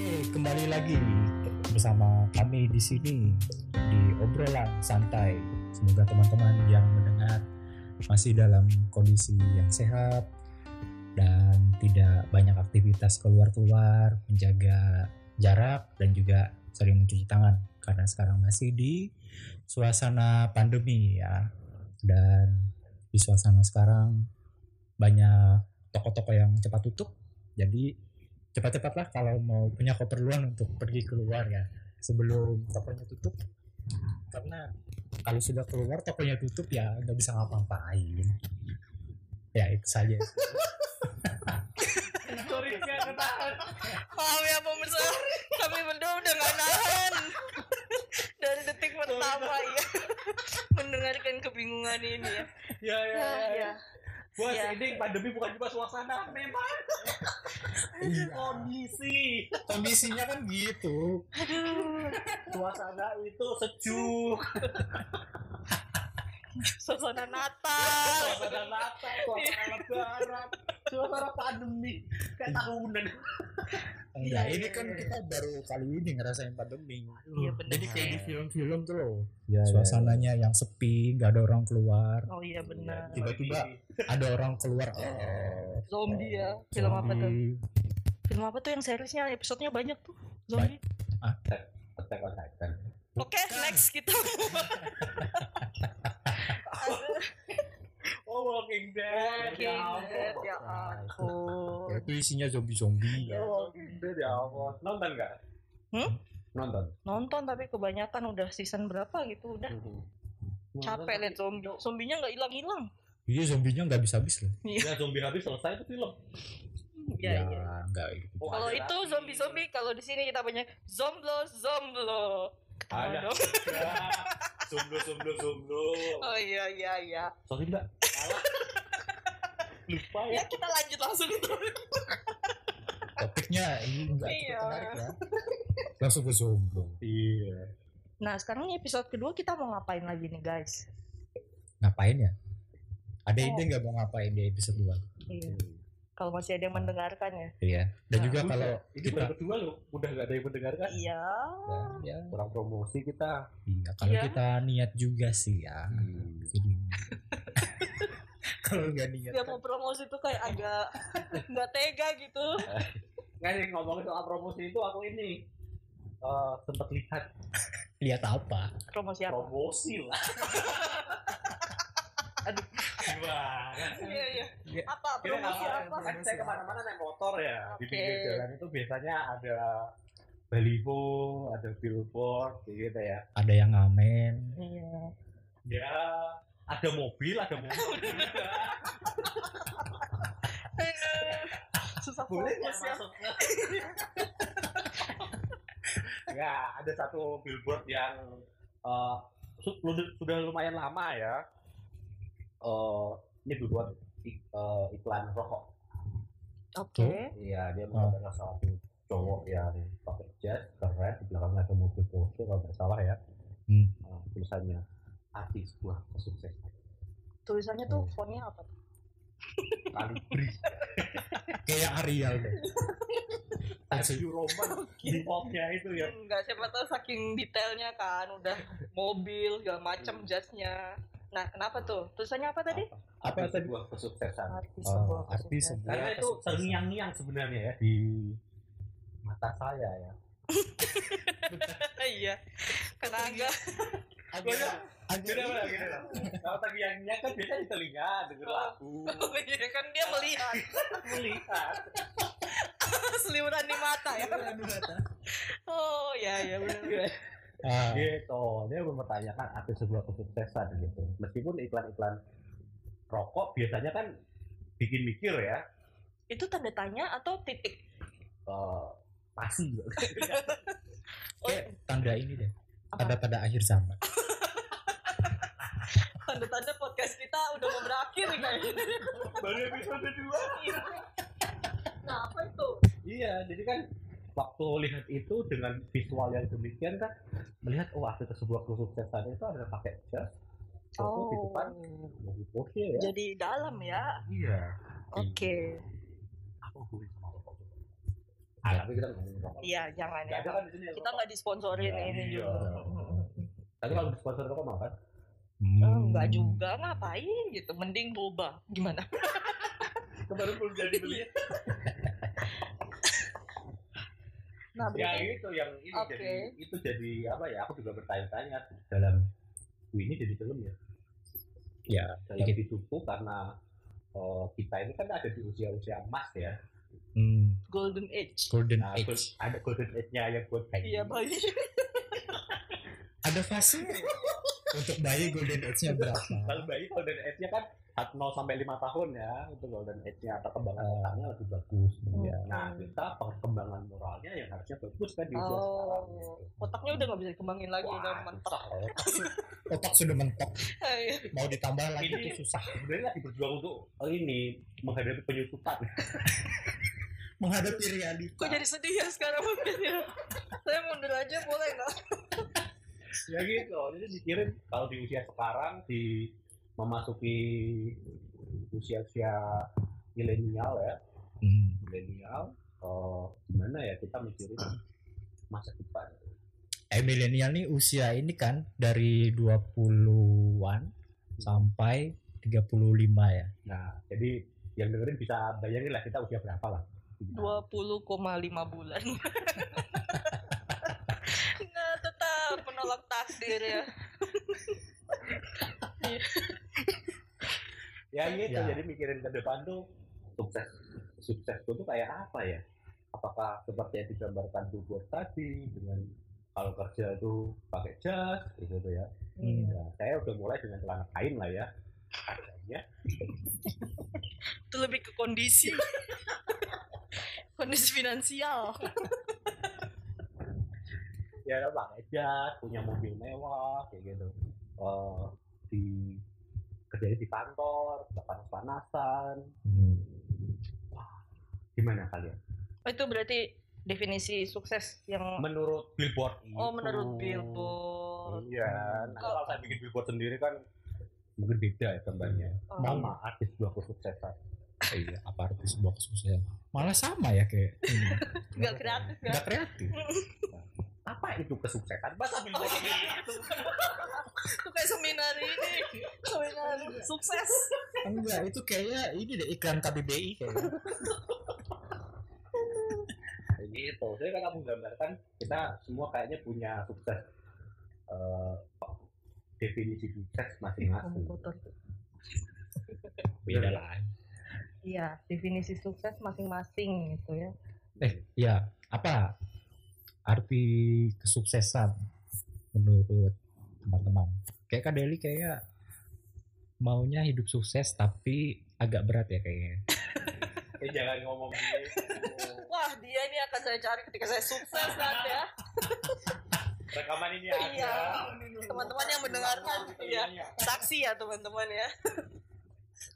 Oke, kembali lagi bersama kami di sini di obrolan santai. Semoga teman-teman yang mendengar masih dalam kondisi yang sehat dan tidak banyak aktivitas keluar-keluar, menjaga jarak dan juga sering mencuci tangan karena sekarang masih di suasana pandemi ya. Dan di suasana sekarang banyak toko-toko yang cepat tutup. Jadi cepat-cepatlah kalau mau punya keperluan untuk pergi keluar ya sebelum tokonya tutup karena kalau sudah keluar tokonya tutup ya nggak bisa ngapa-ngapain ya itu saja Sorry, nggak ketahan. Maaf ya pemirsa, kami berdua udah gak nahan dari detik pertama ya mendengarkan kebingungan ini ya. Ya, ya, Ya, ya. ya. Bos, Ya. ini pandemi bukan cuma suasana, memang Iya. kondisi. kondisinya kan gitu Aduh, Suasana itu sejuk. suasana Natal. Suasana Natal, suasana Lebaran, suasana pandemi. Kayak tahunan. enggak Iya, ini iya, kan iya. kita baru kali ini ngerasain pandemi Iya benar. jadi kayak di film-film tuh loh Ya, suasananya yang sepi nggak ada orang keluar Oh iya benar. Tiba-tiba. ada orang keluar oh, Zombie ya. Film apa tuh? zombie. Film apa tuh yang seriesnya episodenya banyak tuh? Zombie. Attack on Titan. Oke, next kita. Oh, Walking Dead. Walking Dead, ya ampun. Ya, itu isinya zombie-zombie Ya, Walking Dead ya Allah. Nonton nggak? Hmm? Nonton. Nonton tapi kebanyakan udah season berapa gitu udah capek liat zombie. Zombinya nggak hilang-hilang. iya zombinya nggak bisa habis loh Ya zombie habis selesai itu film. Iya, iya. nggak gitu Oh, Kalau itu lagi. zombie-zombie, kalau di sini kita banyak zomblo, zomblo. Ada. Zomblo, zomblo, zomblo. Oh iya iya iya. Sorry mbak. Salah. Lupa Ya ya. kita lanjut langsung itu. topiknya ini nggak cukup Iya. menarik ya langsung ke zombie Iya. Nah sekarang ini episode kedua kita mau ngapain lagi nih guys? ngapain ya ada Oh. ide nggak mau ngapain di episode 2 Iya. Kalau masih ada yang mendengarkan ya. iya dan Nah, juga kalau ini kita baru kedua loh. Udah gak ada yang mendengarkan. Iya. ya, Kurang promosi kita. iya kalau Iya. kita niat juga sih ya jadi kalau nggak niat Dia kan, mau promosi tuh kayak agak nggak tega gitu. Nggak nih ngomongin soal promosi itu aku ini eh sempat lihat lihat apa Promosi apa? promosi lah. Aduh. Gimana? Iya iya. Iya. Apa Kita promosi apa? kan saya ke mana-mana naik motor ya di pinggir jalan itu biasanya ada baliho, ada billboard kayak gitu ya. ada yang ngamen Iya. Ya ada mobil, ada mobil. Susah Boleh ya. masuk ya ada satu billboard yang eh, lu- sudah lumayan lama ya. Eh, ini billboard ik- eh, iklan rokok. Oke. Iya, dia Oh. menggambarkan salah satu cowok yang pakai jas keren di belakangnya ada mobil Porsche kalau nggak salah ya. Hmm. Eh, tulisannya arti sebuah kesuksesan. Tulisannya tuh fontnya apa? tuh? Kalibri. kayak Arial deh New Roman di popnya itu ya. Enggak, siapa tahu saking detailnya kan udah mobil segala macam jasnya. Nah, kenapa tuh? Tulisannya apa tadi? Apa sebuah kesuksesan? Arti Oh, sebuah arti kesuksesan. sebuah Karena itu terngiang-ngiang sebenarnya ya di mata saya ya. Iya. Karena agak Agak gini lah. Kalau terngiang-ngiang kan biasanya di telinga denger lagu, Oh iya kan dia melihat melihat. selimuran di mata ya. Oh iya iya benar. Ah, Gitu. Dia mempertanyakan arti sebuah kesuksesan gitu. Meskipun iklan-iklan rokok biasanya kan bikin mikir ya. Itu tanda tanya atau titik? eh, pasti Oh, kayak tanda ini deh Apa? tanda-tanda akhir zaman tanda-tanda podcast kita udah mau berakhir nih kayaknya. baru episode 2 Nah, apa itu? iya jadi kan waktu lihat itu dengan visual yang demikian kan melihat oh arti sebuah kesuksesan itu adalah pakai jas foto di depan mobil Porsche ya Jadi dalam ya. iya Oke. apa hubungannya sama rokok Ah, tapi kita. Iya, jangan ya. kan di sini. Kita nggak disponsorin Iya, ini iya. juga. Tapi kalau sponsor rokok mau kan? Hmm. Oh, enggak juga, ngapain gitu. Mending boba. Gimana? Kemarin belum jadi beli. Nah, ya itu yang ini Oke. jadi itu jadi apa ya? Aku juga bertanya-tanya dalam ini jadi film ya. Ya, Dalam dikit. hidupku karena eh, kita ini kan ada di usia-usia emas ya. Hmm, Golden Age. golden Nah, age. ada golden age-nya yang buat bayi. Iya, bayi. Ada fase untuk bayi golden age-nya berapa? Kalau bayi golden age-nya kan 0 sampai 5 tahun ya, itu golden age-nya perkembangan Oh. otaknya lebih bagus. Iya. Nah, kita perkembangan moralnya yang harusnya bagus kan di usia sekarang. Oh, otaknya udah nggak bisa dikembangin lagi, Wah, udah mentok. susah, ya. Otak sudah mentok, Iya. mau ditambah lagi Ini- itu susah. Sebenarnya lagi berjuang untuk oh, ini menghadapi penyusutan. Menghadapi realita. Kok jadi sedih ya sekarang mungkin ya? Saya mundur aja boleh nggak? ya gitu. Jadi mikirin kalau di usia sekarang di memasuki usia-usia milenial ya, Hmm. milenial eh, gimana ya kita mikirin masa depan. Eh milenial nih usia ini kan dari 20-an sampai 35 ya. Nah, jadi yang dengerin bisa bayangin lah kita usia berapa lah. 20,5 bulan. Nggak tetap menolak takdir ya. Ya gitu, Ya. jadi mikirin ke depan tuh sukses sukses itu tuh kayak apa ya? Apakah seperti yang digambarkan bubur tadi dengan kalau kerja itu pakai jas gitu tuh ya. Hmm. Ya, saya udah mulai dengan celana kain lah ya. Adanya. Itu lebih ke kondisi. kondisi finansial. Ya udah pakai jas, punya mobil mewah kayak gitu. Eh, di kerjanya di kantor, nggak panas-panasan. Hmm. Gimana kalian? Oh, itu berarti definisi sukses yang Menurut Billboard Oh, itu. menurut Billboard. Iya, nah, kalau saya bikin billboard sendiri kan mungkin beda ya gambarnya. Oh. Sama artis sebuah kesuksesan. Iya, apa arti sebuah kesuksesan? Malah sama ya kayak ini. Nggak kreatif ya? Nggak kreatif. Apa itu kesuksesan? Masa billboard ini gitu? Itu kayak seminar ini. Seminar sukses. Enggak, itu kayaknya ini deh iklan KBBI kayaknya. Kayak gitu. Jadi kan kamu gambarkan kita semua kayaknya punya sukses. eh, definisi sukses masing-masing. Beda lah. Iya, definisi sukses masing-masing gitu ya. Eh, ya, apa arti kesuksesan menurut teman-teman? Kayak Kak Deli kayak maunya hidup sukses tapi agak berat ya kayaknya. Eh jangan ngomong gitu. Wah, dia ini akan saya cari ketika saya sukses nanti ya. Rekaman ini Iya. ada. Teman-teman yang mendengarkan, iya. Saksi ya teman-teman ya.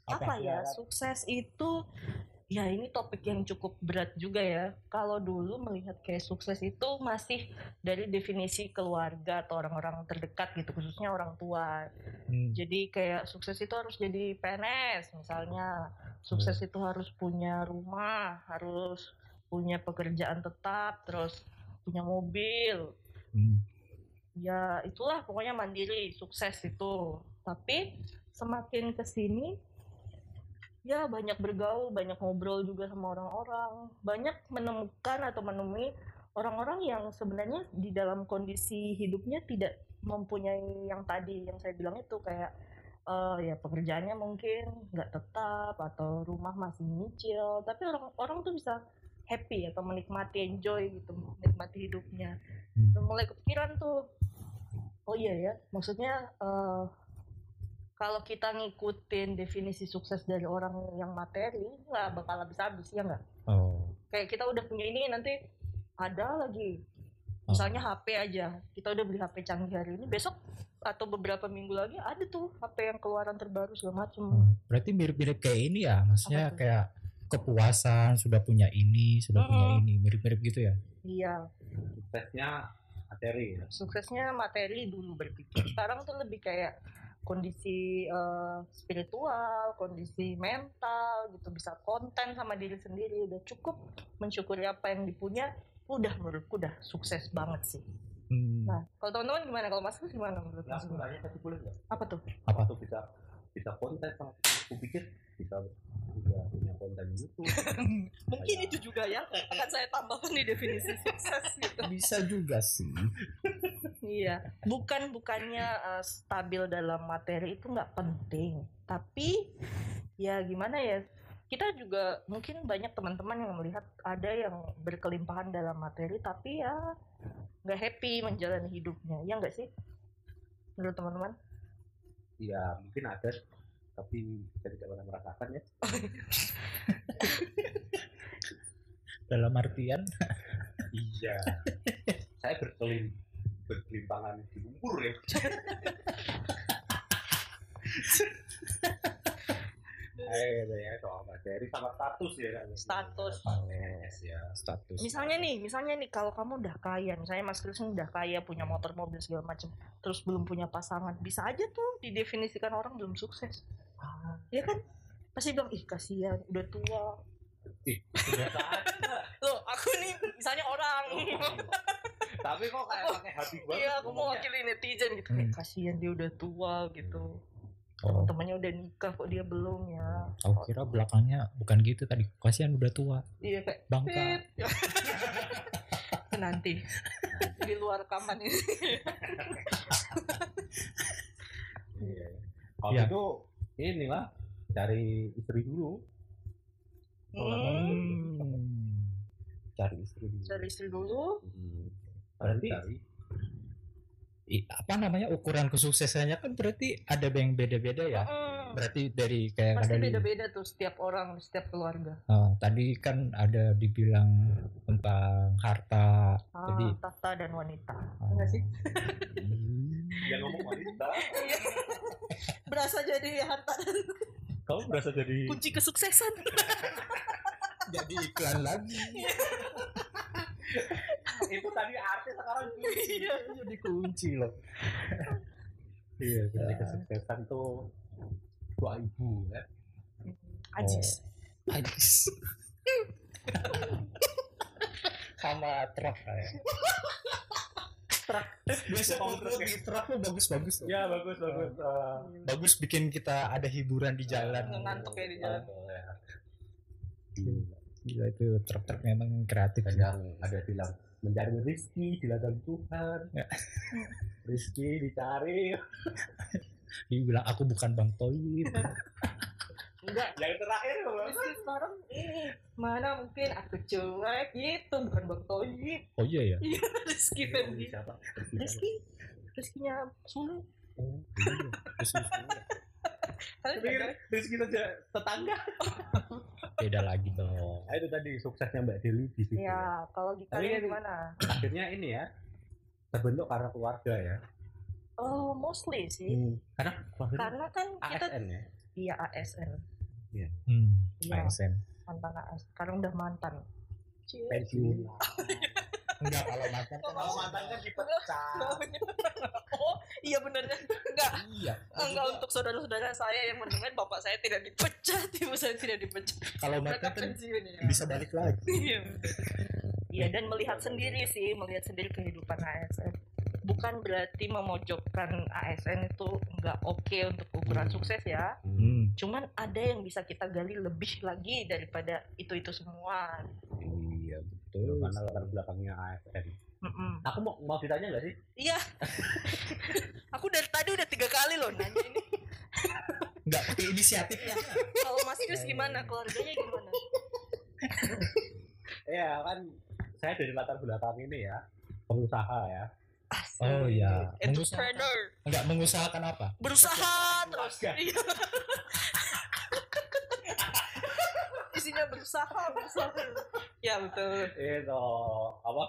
Apa, ya? Sukses itu ya ini topik yang cukup berat juga ya. Kalau dulu melihat kayak sukses itu masih dari definisi keluarga atau orang-orang terdekat gitu, khususnya orang tua. Hmm. Jadi kayak sukses itu harus jadi PNS misalnya. Sukses itu harus punya rumah, harus punya pekerjaan tetap, terus punya mobil. Hmm. Ya itulah pokoknya mandiri, sukses itu. Tapi semakin ke sini ya banyak bergaul, banyak ngobrol juga sama orang-orang, banyak menemukan atau menemui orang-orang yang sebenarnya di dalam kondisi hidupnya tidak mempunyai yang tadi yang saya bilang itu kayak eh, ya pekerjaannya mungkin nggak tetap atau rumah masih nyicil, tapi orang-orang tuh bisa happy atau menikmati enjoy gitu, menikmati hidupnya. Hmm. Dan mulai kepikiran tuh, oh iya ya, maksudnya eh, kalau kita ngikutin definisi sukses dari orang yang materi nggak bakal habis-habis ya nggak Oh. kayak kita udah punya ini nanti ada lagi Oh. misalnya HP aja kita udah beli HP canggih hari ini besok atau beberapa minggu lagi ada tuh HP yang keluaran terbaru segala macem Oh, Berarti mirip-mirip kayak ini ya, maksudnya kayak kepuasan sudah punya ini, sudah punya Mm-mm. ini, mirip-mirip gitu ya. iya Suksesnya materi ya. suksesnya materi dulu berpikir sekarang tuh lebih kayak kondisi eh, spiritual, kondisi mental gitu bisa konten sama diri sendiri udah cukup mensyukuri apa yang dipunya udah menurutku udah sukses banget sih. Hmm, Nah, kalau teman-teman gimana? Kalau Mas gimana menurut Nah, Mas? aku tanya tadi boleh nggak? Apa tuh? Apa? Tuh bisa bisa konten sama aku pikir bisa juga punya konten YouTube. Mungkin itu juga ya akan saya tambahkan di definisi sukses gitu. bisa juga sih. Iya, bukan bukannya eh, stabil dalam materi itu nggak penting, tapi ya gimana ya? Kita juga mungkin banyak teman-teman yang melihat ada yang berkelimpahan dalam materi, tapi ya nggak happy menjalani hidupnya, ya nggak sih? Menurut teman-teman? ya mungkin ada tapi saya tidak pernah merasakan ya. Dalam artian Iya. saya berkelim berkelimpangan di lumpur ya. Eh, ya soal materi sama status ya kan. Status. Yes, ya. status. Misalnya nih, misalnya nih kalau kamu udah kaya, misalnya Mas Chris udah kaya, punya motor, mobil segala macam, terus belum punya pasangan, bisa aja tuh didefinisikan orang belum sukses. Ya kan? Pasti bilang, ih kasihan, udah tua. Aja. Loh, aku nih misalnya orang. Tapi kok kayak pakai hati banget. Iya, aku mau wakili netizen gitu. Hmm. Kasihan dia udah tua gitu. Oh, Temannya udah nikah kok dia belum ya. aku kira belakangnya bukan gitu tadi. Kasihan udah tua, Iya kayak bangka. Nanti di luar rekaman ini. Iya. Kalau Iya. itu inilah cari istri dulu. Hmm. Cari istri dulu. Cari istri dulu. Hmm. Berarti- apa namanya ukuran kesuksesannya kan berarti ada yang beda-beda ya. Hmm. Berarti dari kayak Pasti ada beda-beda tuh setiap orang, setiap keluarga. Oh, tadi kan ada dibilang tentang harta. Ah, Jadi tahta dan wanita. oh, Enggak sih? hmm. Yang ngomong wanita. Iya. Berasa jadi harta dan Kamu berasa jadi kunci kesuksesan. jadi iklan lagi. Itu tadi artis sekarang Iya. jadi kunci loh. Iya, jadi Ya. kesuksesan tuh dua ibu ya. Ajis. Ajis. Sama truk ya. Truk. Biasa Kalau truk di truk tuh bagus-bagus loh. Ya bagus bagus. Eh, Bagus bikin kita ada hiburan di jalan. Ngantuk ya di jalan. ya. Gila itu truk-truk memang kreatif. Kadang ada bilang mencari rezeki di ladang Tuhan. Ya. Rezeki dicari. Dia bilang aku bukan Bang Toib. Enggak. Yang terakhir Bang. Rizky sekarang ini mana mungkin aku cuek gitu bukan bang Toyib Oh iya ya. iya Rizky Fendi Siapa? Rizky Rizkynya Sule Oh, iya. Pikir beda rezeki saja tetangga. Beda lagi dong. Nah, itu tadi suksesnya Mbak Deli di situ. ya kalau di kalian gimana Akhirnya ini ya terbentuk karena keluarga ya. oh mostly sih Karena keluarga karena kan kita ASN ya. iya ASN Hmm. Iya. ASN. mantan ASN sekarang udah mantan. Pensiun. Enggak kalau makan kan Kalau mantan kan dipecah. oh iya benernya enggak iya. enggak untuk saudara-saudara saya yang mendengar bapak saya tidak dipecat ibu saya tidak dipecat Kalau mereka makan kan ya bisa balik lagi. Iya. Iya dan melihat sendiri sih, melihat sendiri kehidupan ASN. Bukan berarti memojokkan ASN itu nggak oke untuk ukuran Hmm. sukses ya. Hmm. Cuman ada yang bisa kita gali lebih lagi daripada itu-itu semua. Iya. Karena latar belakangnya ASN. Mm-mm. Aku mau mau ditanya nggak sih? Iya. Aku dari tadi udah tiga kali loh nanya ini. Enggak pakai inisiatif ya. Kalau Mas Chris gimana? Keluarganya gimana? Iya kan saya dari latar belakang ini ya pengusaha ya. Asik. Oh, iya. Entrepreneur. Enggak mengusahakan apa? Berusaha terus. Iya. Isinya berusaha, berusaha. Ya betul. Itu apa?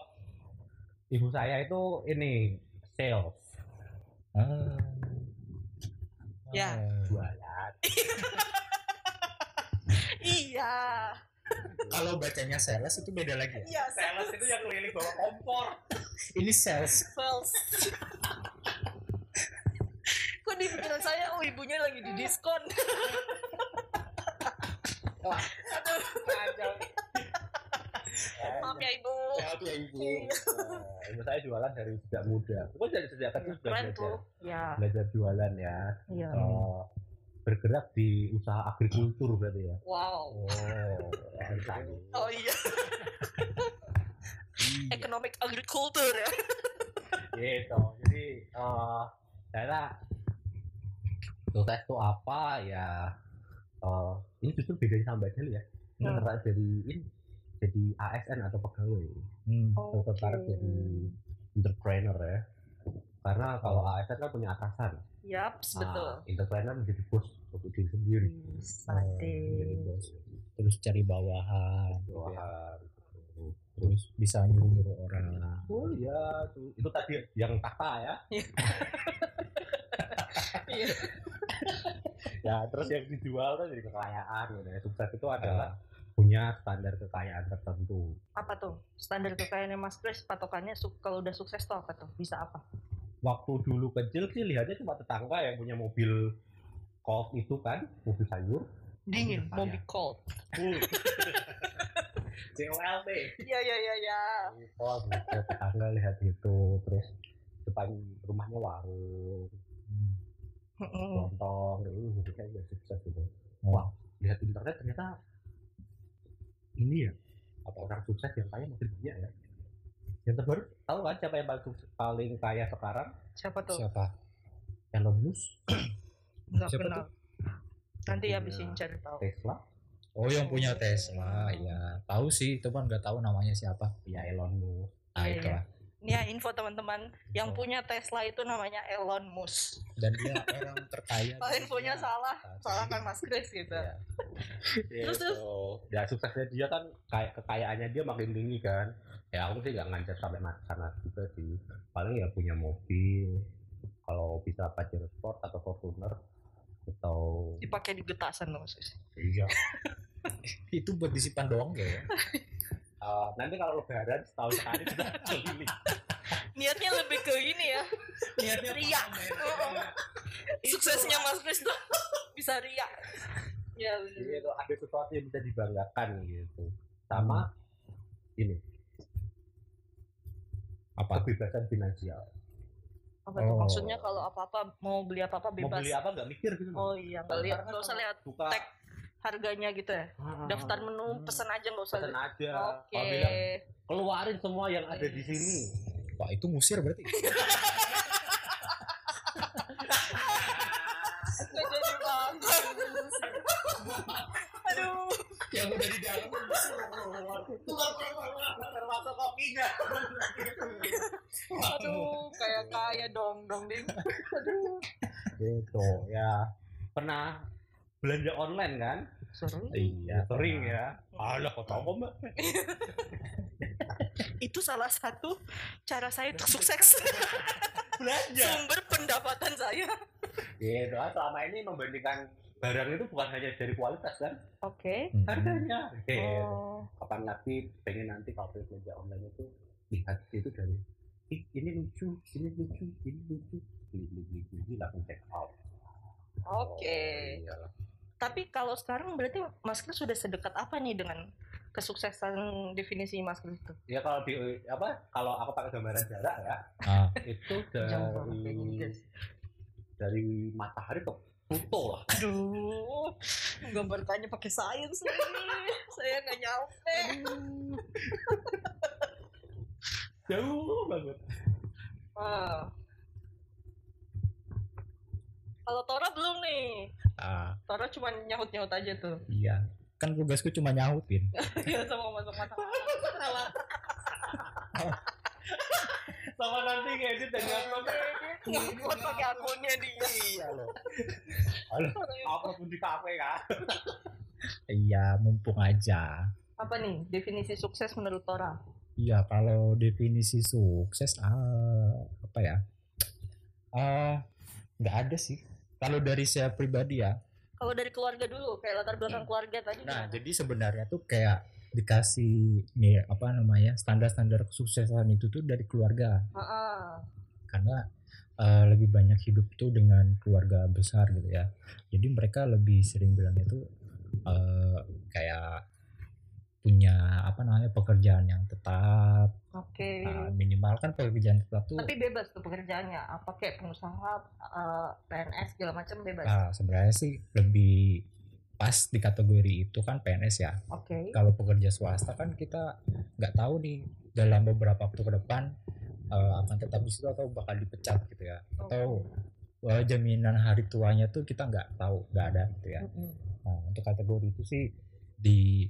Ibu saya itu ini sales Ah. Ya. Jualan. Iya. Kalau bacanya sales itu beda lagi ya. Iya, Sales itu yang keliling bawa kompor. Ini sales. sales. Kok di pikiran saya oh ibunya lagi di diskon Wah, kacau. Maaf ya ibu Maaf ya ibu. Nah, ibu saya jualan dari sejak muda. Pokoknya dari sejak kecil sudah belajar, ya belajar jualan ya. iya Eh, bergerak di usaha agrikultur berarti ya. wow Oh, oh iya economic agriculture ya gitu. Jadi eh saya sukses itu apa ya? eh, ini justru bedanya sama Mbak ya. Hmm. tertarik jadi ini jadi ASN atau pegawai. Hmm. Saya tertarik jadi entrepreneur ya. Karena kalau ASN kan punya atasan. yaps Nah, betul entrepreneur menjadi bos untuk diri sendiri. Hmm. Terus cari bawahan, Wah, terus bisa nyuruh-nyuruh orang. Oh iya, tuh. itu tadi yang kata ya. Iya. ya, terus yang dijual kan jadi kekayaan. Gitu. ya. Sukses itu adalah punya standar kekayaan tertentu. apa tuh standar kekayaannya Mas Chris patokannya su- kalau udah sukses tuh apa tuh bisa apa Waktu dulu kecil sih lihatnya cuma tetangga yang punya mobil Colt itu kan, mobil sayur. dingin mau be cold COLT. iya iya iya iya gitu. tetangga lihat itu, terus depan rumahnya warung, lontong, itu hidupnya udah sukses gitu. Wah, lihat internet ternyata ini ya, apa orang sukses yang kaya makin banyak ya. Yang terbaru tahu kan siapa yang paling, paling kaya sekarang? siapa tuh Siapa? Elon Musk, nggak siapa kenal nanti Punya habisin cari tahu Tesla, Oh yang punya Tesla, ya tahu sih, itu kan nggak tahu namanya siapa. ya Elon Musk. Ah Iya, itu lah. Ini ya info teman-teman yang punya Tesla itu namanya Elon Musk Dan dia orang terkaya. kalau di infonya dunia. salah salahkan Mas Chris gitu Iya. Terus, terus? Gitu. Ya suksesnya dia kan kayak kekayaannya dia makin tinggi kan. Ya aku sih nggak ngajar sampai sana juga sih. Paling ya punya mobil. Kalau bisa Pajero Sport atau Fortuner atau dipakai di getasan loh Mas Chris iya. itu buat disimpan doang ya. Eh, nanti kalau lebaran setahun sekali kita keliling. niatnya lebih ke ini ya Niatnya Ria. suksesnya Mas Chris tuh bisa ria ya bener. Jadi itu ada sesuatu yang bisa dibanggakan gitu. Sama ini apa? kebebasan finansial. apa Oh. maksudnya kalau apa-apa mau beli apa-apa Mau bebas beli apa nggak mikir gitu. oh iya nggak lihat nggak usah lihat Buka tag harganya gitu ya daftar menu Hmm. pesan aja nggak usah pesan aja. oke bilang keluarin semua yang ada di sini. Wah itu musir berarti. Aduh yang udah di dalam. Termasuk kopinya. aduh kayak kaya dong dong ding aduh Gitu ya. Pernah belanja online kan? Seru Iya. Sering ya. Alah kok tahu kok, Mbak? itu salah satu cara saya untuk sukses Belanja. sumber pendapatan saya Gitu. ah, Selama ini membandingkan barang itu bukan hanya dari kualitas kan, oke Hmm. harganya. Oh Kapan lagi pengen nanti kalau belanja online itu lihat itu dari Ih, ini lucu, ini lucu, ini lucu, beli beli beli beli langsung check out. oke Oh, iyalah. Tapi kalau sekarang berarti Mas Kris sudah sedekat apa nih dengan kesuksesan definisi Mas Kris itu? Ya kalau di apa? Kalau aku pakai gambaran jarak ya, Ah, itu dari dari matahari ke Pluto lah. Aduh, gambar tanya pakai sains nih. Saya nggak nyampe. Jauh banget. Ah. Kalau Tora belum nih. ah, Tora cuma nyaut-nyaut aja tuh. iya. Kan tugasku cuma nyautin. Iya sama masuk mata. Sama nanti ngedit dan upload. Ngupload pakai akunnya dia. Iya loh. Upload pun di kafe kan. Iya, mumpung aja. Apa nih definisi sukses menurut Tora? Iya, kalau definisi sukses ah, apa ya? Ah, nggak ada sih. Kalau dari saya pribadi ya. Kalau dari keluarga dulu, kayak latar belakang keluarga tadi. Nah, gimana? jadi sebenarnya tuh kayak dikasih nih apa namanya standar-standar kesuksesan itu tuh dari keluarga Ah, ah. karena eh, lebih banyak hidup tuh dengan keluarga besar gitu ya. Jadi mereka lebih sering bilangnya tuh eh, kayak punya apa namanya pekerjaan yang tetap Oke. Nah, minimal kan pekerjaan tetap tuh Tapi bebas tuh pekerjaannya. Apa kayak pengusaha, eh, PNS segala macam bebas. ah, sebenarnya sih lebih pas di kategori itu kan PNS ya. Oke. Kalau pekerja swasta kan kita nggak tahu nih dalam beberapa waktu ke depan eh, akan tetap di situ atau bakal dipecat gitu ya. Atau eh, jaminan hari tuanya tuh kita nggak tahu, nggak ada gitu ya. Mm-mm. Nah, untuk kategori itu sih di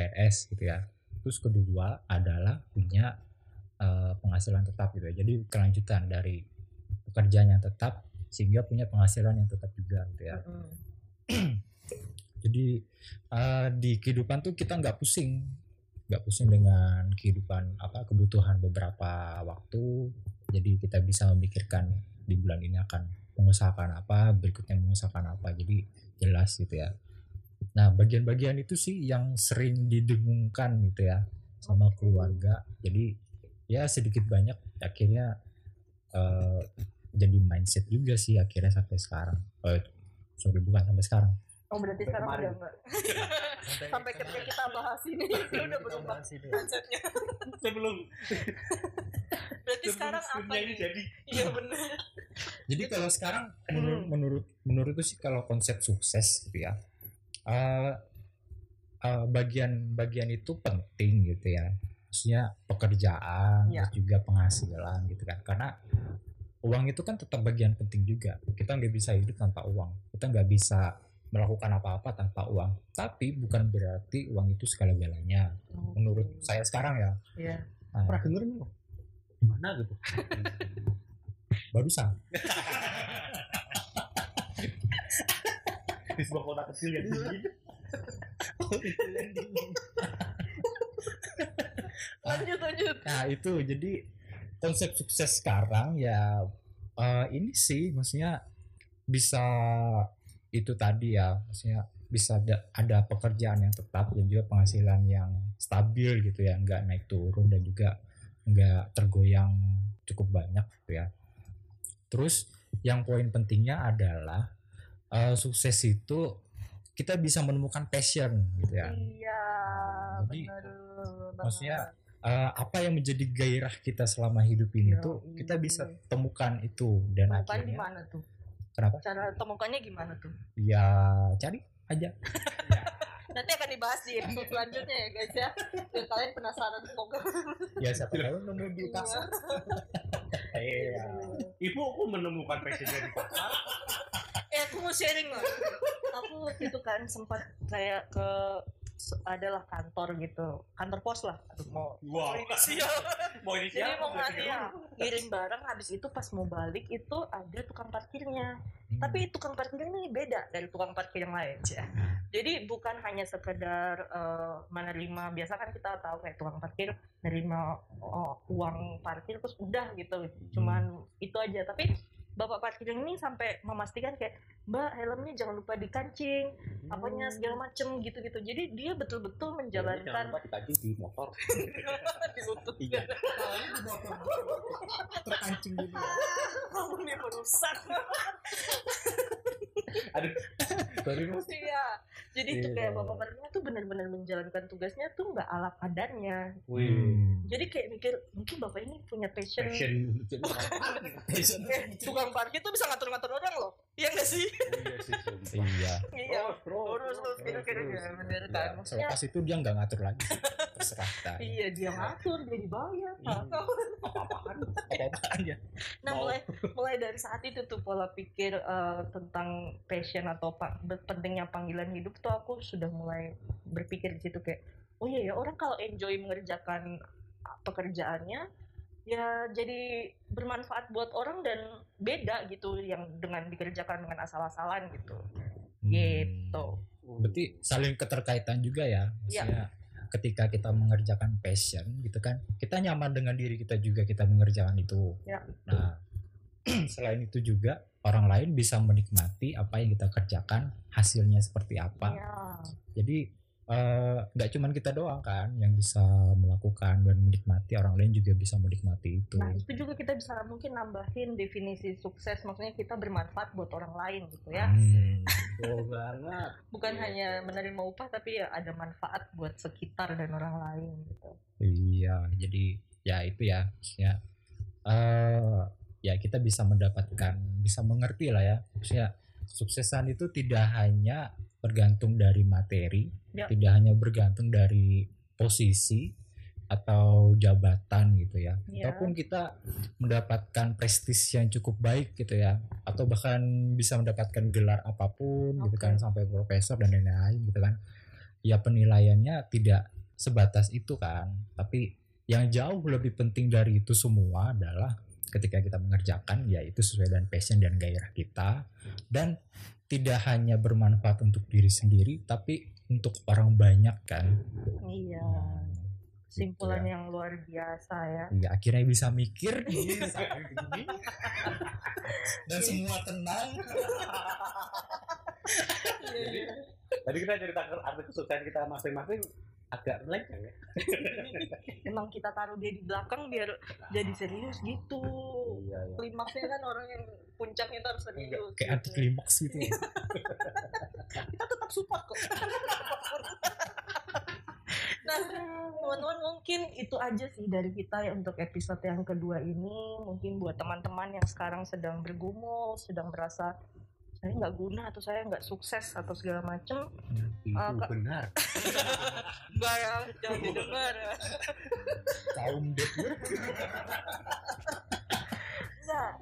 PNS gitu ya. Terus kedua adalah punya eh, penghasilan tetap gitu ya. Jadi kelanjutan dari pekerjaan yang tetap sehingga punya penghasilan yang tetap juga gitu ya. Jadi eh, di kehidupan tuh kita nggak pusing, nggak pusing dengan kehidupan apa kebutuhan beberapa waktu. Jadi kita bisa memikirkan di bulan ini akan mengusahakan apa, berikutnya mengusahakan apa. Jadi jelas gitu ya. Nah bagian-bagian itu sih yang sering didengungkan gitu ya sama keluarga. Jadi ya sedikit banyak akhirnya eh, jadi mindset juga sih akhirnya sampai sekarang. Eh, sorry bukan sampai sekarang. Oh berarti Sampai sekarang kemarin. udah enggak. Sampai ketika kita bahas ini dia udah berubah mindsetnya. Sebelum Berarti sekarang apa sebelumnya ini jadi Iya benar. Jadi kalau sekarang menurut Hmm. menurut menurutku sih kalau konsep sukses gitu ya, eh, eh, bagian-bagian itu penting gitu ya. Maksudnya pekerjaan, Ya. terus juga penghasilan gitu kan. Karena uang itu kan tetap bagian penting juga. Kita nggak bisa hidup tanpa uang. Kita nggak bisa melakukan apa-apa tanpa uang. Tapi bukan berarti uang itu segala-galanya. Menurut saya sekarang ya. Iya. Nah, pernah denger. Gimana gitu? barusan. Di sebuah kota kecil yang dingin. Lanjut lanjut. Nah itu jadi konsep sukses sekarang ya eh, ini sih maksudnya bisa itu tadi ya maksudnya bisa ada, ada pekerjaan yang tetap dan juga penghasilan yang stabil gitu ya nggak naik turun dan juga nggak tergoyang cukup banyak gitu ya terus yang poin pentingnya adalah eh, sukses itu kita bisa menemukan passion gitu ya Iya. Jadi, Benar. banget. maksudnya eh, apa yang menjadi gairah kita selama hidup ini Yoi. tuh kita bisa temukan itu dan temukan di akhirnya mana tuh? kenapa Cara temukannya gimana tuh? ya cari aja Nanti akan dibahas di episode selanjutnya ya guys ya. Biar kalian penasaran semoga. ya siapa tahu nemu di pasar iya Ibu aku menemukan passionnya di pasar. Eh aku mau sharing loh. Aku waktu itu kan sempat kayak ke adalah kantor gitu, kantor pos lah. Aduh, mau Wow. mau inisial. Mau ini Jadi siapa? mau ngasih ya, ngirim barang habis itu pas mau balik itu ada tukang parkirnya. Tapi tukang parkir ini beda dari tukang parkir yang lain ya. Jadi bukan hanya sekedar eh, menerima biasa kan kita tahu kayak tukang parkir nerima oh, uang parkir terus udah gitu. Cuman itu aja tapi Bapak parkir ini sampai memastikan kayak Mbak helmnya jangan lupa dikancing, apanya segala macem gitu-gitu. Jadi dia betul-betul Jangan menjalankan lupa dikaji di motor. di lutut. Iya. terpancing gitu ya. Kamu nih merusak. Sorry, Mas. Iya. Jadi itu kayak Iya. bapak parkirnya tuh benar-benar menjalankan tugasnya tuh nggak ala kadarnya. Wih. Hmm. Jadi kayak mikir mungkin bapak ini punya passion. Passion. Passion. Eh, tukang parkir tuh bisa ngatur-ngatur orang loh. Iya nggak sih? Iya iya Iya. Terus, Terus terus kira-kira terus. ya bener Ya, kan. Maksudnya selepas itu dia nggak ngatur lagi terserah kita iya dia ngatur dia dibayar. Iya. Apa-apaan? apa-apaan ya Nah Mau. mulai mulai dari saat itu tuh pola pikir eh, tentang passion atau pa- pentingnya panggilan hidup tuh aku sudah mulai berpikir di situ kayak oh iya ya orang kalau enjoy mengerjakan pekerjaannya ya jadi bermanfaat buat orang dan beda gitu yang dengan dikerjakan dengan asal-asalan gitu gitu Hmm. berarti saling keterkaitan juga ya Iya. maksudnya ketika kita mengerjakan passion gitu kan kita nyaman dengan diri kita juga kita mengerjakan itu. Ya. nah selain itu juga orang lain bisa menikmati apa yang kita kerjakan hasilnya seperti apa. Ya. Jadi eh, nggak cuman kita doang kan yang bisa melakukan dan menikmati orang lain juga bisa menikmati itu Nah itu juga kita bisa mungkin nambahin definisi sukses, maksudnya kita bermanfaat buat orang lain gitu ya. Hmm. Betul banget. Bukan Iya. hanya menerima upah tapi ya ada manfaat buat sekitar dan orang lain gitu. Iya, jadi ya itu ya, ya, eh ya kita bisa mendapatkan, bisa mengerti lah ya, maksudnya suksesan itu tidak hanya bergantung dari materi, Ya. tidak hanya bergantung dari posisi atau jabatan gitu ya, Ya. ataupun kita mendapatkan prestis yang cukup baik gitu ya, atau bahkan bisa mendapatkan gelar apa pun gitu Oke. kan sampai profesor dan lain-lain gitu kan, ya penilaiannya tidak sebatas itu kan, tapi yang jauh lebih penting dari itu semua adalah ketika kita mengerjakan ya itu sesuai dengan passion dan gairah kita dan tidak hanya bermanfaat untuk diri sendiri tapi untuk orang banyak kan Iya. Nah, Simpulan gitu yang luar biasa ya. ya akhirnya bisa mikir begini. dan semua tenang Jadi, tadi kita cerita arti kesuksesan kita masing-masing agak melenceng ya. Emang kita taruh dia di belakang biar jadi serius gitu. Iya, iya. Klimaksnya kan orang yang puncaknya itu harus serius. kayak anti gitu. klimaks gitu kita tetap support kok. nah, teman-teman mungkin itu aja sih dari kita ya untuk episode yang kedua ini. Mungkin buat teman-teman yang sekarang sedang bergumul, sedang merasa saya nggak guna atau saya nggak sukses atau segala macem. Itu Kak. benar. nggak ya jangan didengar. Kaum dead Nah,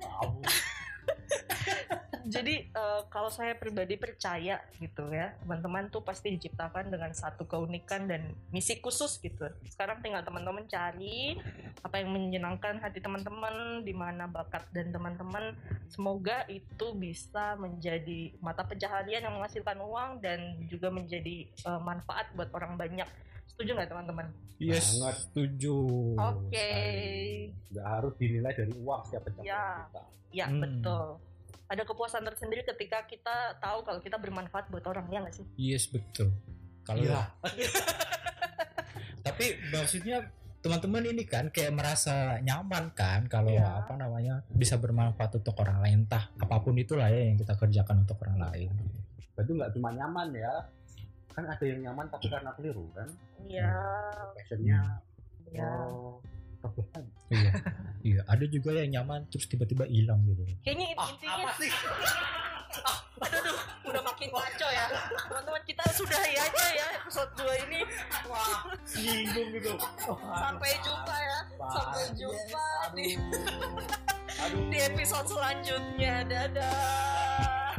jadi eh, kalau saya pribadi percaya gitu ya teman-teman tuh pasti diciptakan dengan satu keunikan dan misi khusus gitu sekarang tinggal teman-teman cari apa yang menyenangkan hati teman-teman di mana bakat dan teman-teman semoga itu bisa menjadi mata pencaharian yang menghasilkan uang dan juga menjadi eh, manfaat buat orang banyak setuju nggak teman-teman yes Banget. setuju oke sekali. Nggak harus dinilai dari uang setiap pencapaian Ya. kita. ya Hmm. betul ada kepuasan tersendiri ketika kita tahu kalau kita bermanfaat buat orang ya nggak sih yes betul kalau Iya. tapi maksudnya teman-teman ini kan kayak merasa nyaman kan kalau Iya. apa namanya bisa bermanfaat untuk orang lain entah apa pun itulah ya yang kita kerjakan untuk orang lain Itu nggak cuma nyaman ya. Kan ada yang nyaman tapi karena keliru kan. Iya, Passionnya iya. oh, rebutan. iya iya ada juga yang nyaman terus tiba-tiba hilang gitu Kayaknya in- Ah, intinya, apa sih? aduh, aduh, udah makin kacau ya. Teman-teman kita sudahi aja ya episode 2 ini. Wah, nyinggung gitu. Sampai jumpa ya. Sampai jumpa di, Aduh. di episode selanjutnya. Dadah.